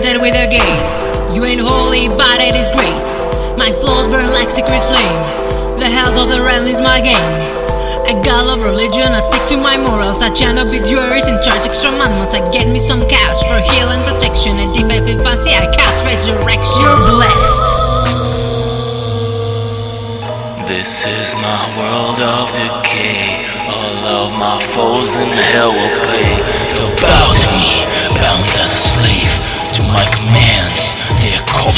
dead with a gaze. You ain't holy, but it is grace. My flaws burn like sacred flame. The health of the realm is my game. A god of religion, I stick to my morals. I chant obituaries and charge extra manuals. I get me some cash for heal and protection. And if I feel fancy, I cast resurrection. You're blessed. This is my world of decay. All of my foes in hell will pay. They'll bow to me,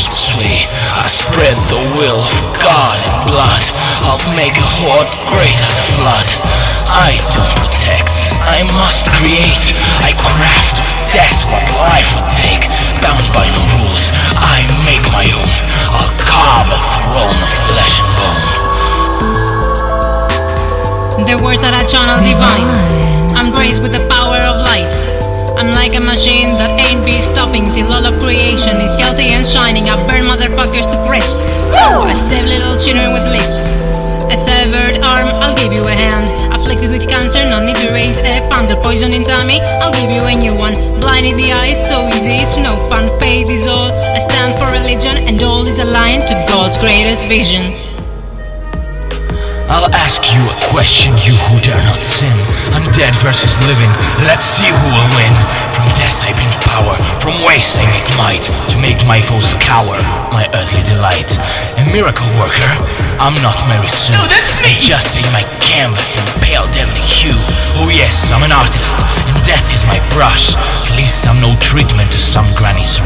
I spread the will of God in blood. I'll make a horde great as a flood. I don't protect, I must create. I craft of death what life would take. Bound by no rules, I make my own. I'll carve a throne of flesh and bone. The words that I channel divine. I'm graced with the power of light. I'm like a machine that ain't be stopping till all of creation is and shining. I burn motherfuckers to crisps. I save little children with lisps. A severed arm, I'll give you a hand. Afflicted with cancer, no need to raise a fund. The poison in tummy, I'll give you a new one. Blinded the eyes, so easy, it's no fun. Faith is all. I stand for religion, and all is aligned to God's greatest vision. I'll ask you a question, you who dare not sin. Undead versus living, let's see who will win. From death I bring power, from wasting I make might, to make my foes cower, my earthly delight. A miracle worker, I'm not Mary Sue. No, that's me! Just take my canvas and pale deadly hue. Oh yes, I'm an artist, and death is my brush. At least I'm no treatment to some granny's.